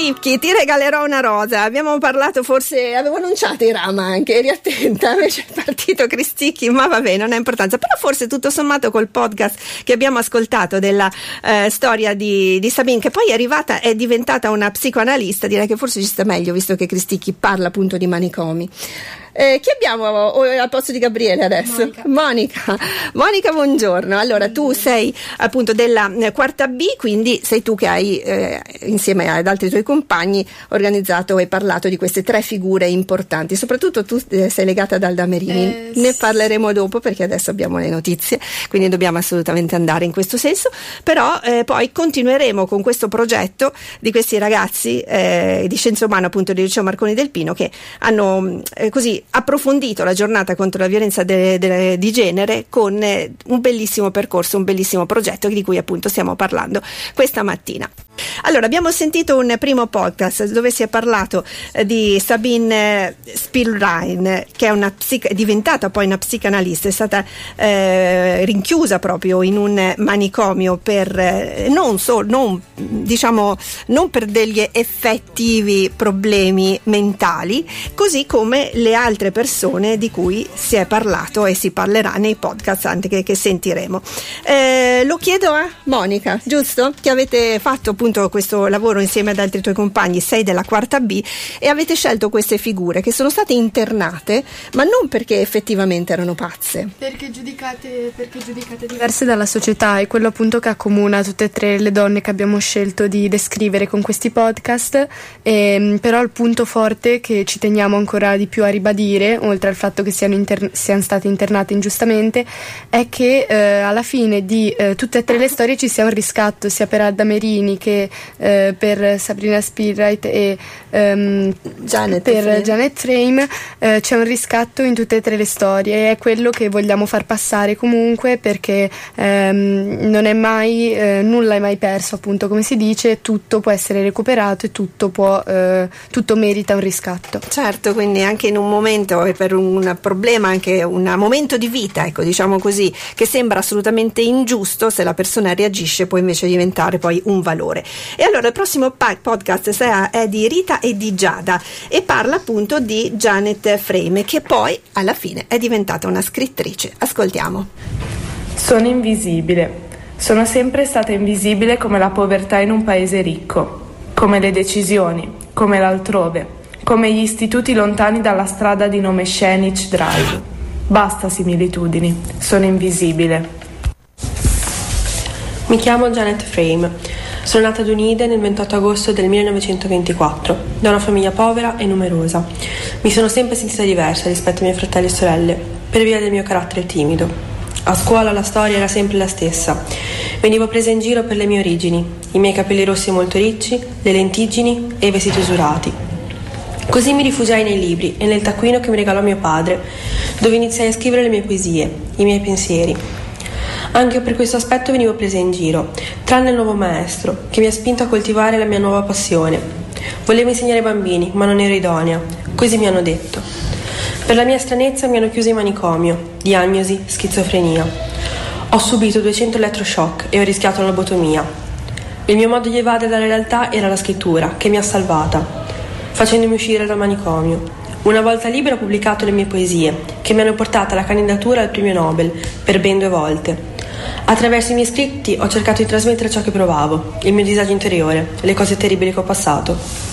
Cristicchi, ti regalerò una rosa. Abbiamo parlato, forse avevo annunciato i Rama anche, eri attenta, invece è partito Cristicchi, ma vabbè, non ha importanza. Però forse tutto sommato col podcast che abbiamo ascoltato della eh, storia di, di Sabine, che poi è arrivata, è diventata una psicoanalista, direi che forse ci sta meglio, visto che Cristicchi parla appunto di manicomi. Eh, chi abbiamo al posto di Gabriele adesso? Monica. Monica. Monica, buongiorno. Allora, tu sei appunto della eh, quarta B, quindi sei tu che hai, eh, insieme ad altri tuoi compagni, organizzato e parlato di queste tre figure importanti. Soprattutto tu eh, sei legata ad Alda Merini. ne parleremo dopo perché adesso abbiamo le notizie, quindi dobbiamo assolutamente andare in questo senso. Però eh, poi continueremo con questo progetto di questi ragazzi eh, di scienze umane, appunto, del liceo Marconi del Pino, che hanno così approfondito la giornata contro la violenza de, de, di genere con eh, un bellissimo percorso, un bellissimo progetto di cui appunto stiamo parlando questa mattina. Allora, abbiamo sentito un primo podcast dove si è parlato eh, di Sabine Spielrein, che è, una psic- è diventata poi una psicanalista, è stata eh, rinchiusa proprio in un manicomio per eh, non, so, non, diciamo, non per degli effettivi problemi mentali, così come le altre persone di cui si è parlato e si parlerà nei podcast anche che, che sentiremo. Eh, lo chiedo a Monica, giusto? Che avete fatto appunto questo lavoro insieme ad altri tuoi compagni, sei della quarta B, e avete scelto queste figure che sono state internate, ma non perché effettivamente erano pazze. Perché giudicate, perché giudicate diverse dalla società, è quello appunto che accomuna tutte e tre le donne che abbiamo scelto di descrivere con questi podcast, e, ehm, però il punto forte che ci teniamo ancora di più a ribadire, oltre al fatto che siano, inter- siano state internate ingiustamente, è che eh, alla fine di eh, tutte e tre le storie ci sia un riscatto, sia per Adda Merini che eh, per Sabrina Spearwright e um, Janet per Frame. Janet Frame eh, c'è un riscatto in tutte e tre le storie e è quello che vogliamo far passare comunque perché ehm, non è mai eh, nulla è mai perso appunto come si dice tutto può essere recuperato e tutto, può, eh, tutto merita un riscatto certo quindi anche in un momento e per un problema anche un momento di vita ecco diciamo così che sembra assolutamente ingiusto se la persona reagisce può invece diventare poi un valore e allora il prossimo podcast è di Rita e di Giada e parla appunto di Janet Frame che poi alla fine è diventata una scrittrice. Ascoltiamo. Sono invisibile. Sono sempre stata invisibile come la povertà in un paese ricco, come le decisioni, come l'altrove, come gli istituti lontani dalla strada di nome Scenic Drive. Basta similitudini, sono invisibile. Mi chiamo Janet Frame. Sono nata ad Unide nel 28 agosto del 1924, da una famiglia povera e numerosa. Mi sono sempre sentita diversa rispetto ai miei fratelli e sorelle, per via del mio carattere timido. A scuola la storia era sempre la stessa. Venivo presa in giro per le mie origini, i miei capelli rossi molto ricci, le lentiggini e i vestiti usurati. Così mi rifugiai nei libri e nel taccuino che mi regalò mio padre, dove iniziai a scrivere le mie poesie, i miei pensieri, anche per questo aspetto venivo presa in giro, tranne il nuovo maestro, che mi ha spinto a coltivare la mia nuova passione. Volevo insegnare ai bambini, ma non ero idonea, così mi hanno detto. Per la mia stranezza mi hanno chiuso in manicomio, diagnosi schizofrenia. Ho subito 200 elettroshock e ho rischiato una lobotomia. Il mio modo di evadere dalla realtà era la scrittura, che mi ha salvata, facendomi uscire dal manicomio. Una volta libera ho pubblicato le mie poesie, che mi hanno portato alla candidatura al premio Nobel per ben due volte. Attraverso i miei scritti ho cercato di trasmettere ciò che provavo, il mio disagio interiore, le cose terribili che ho passato.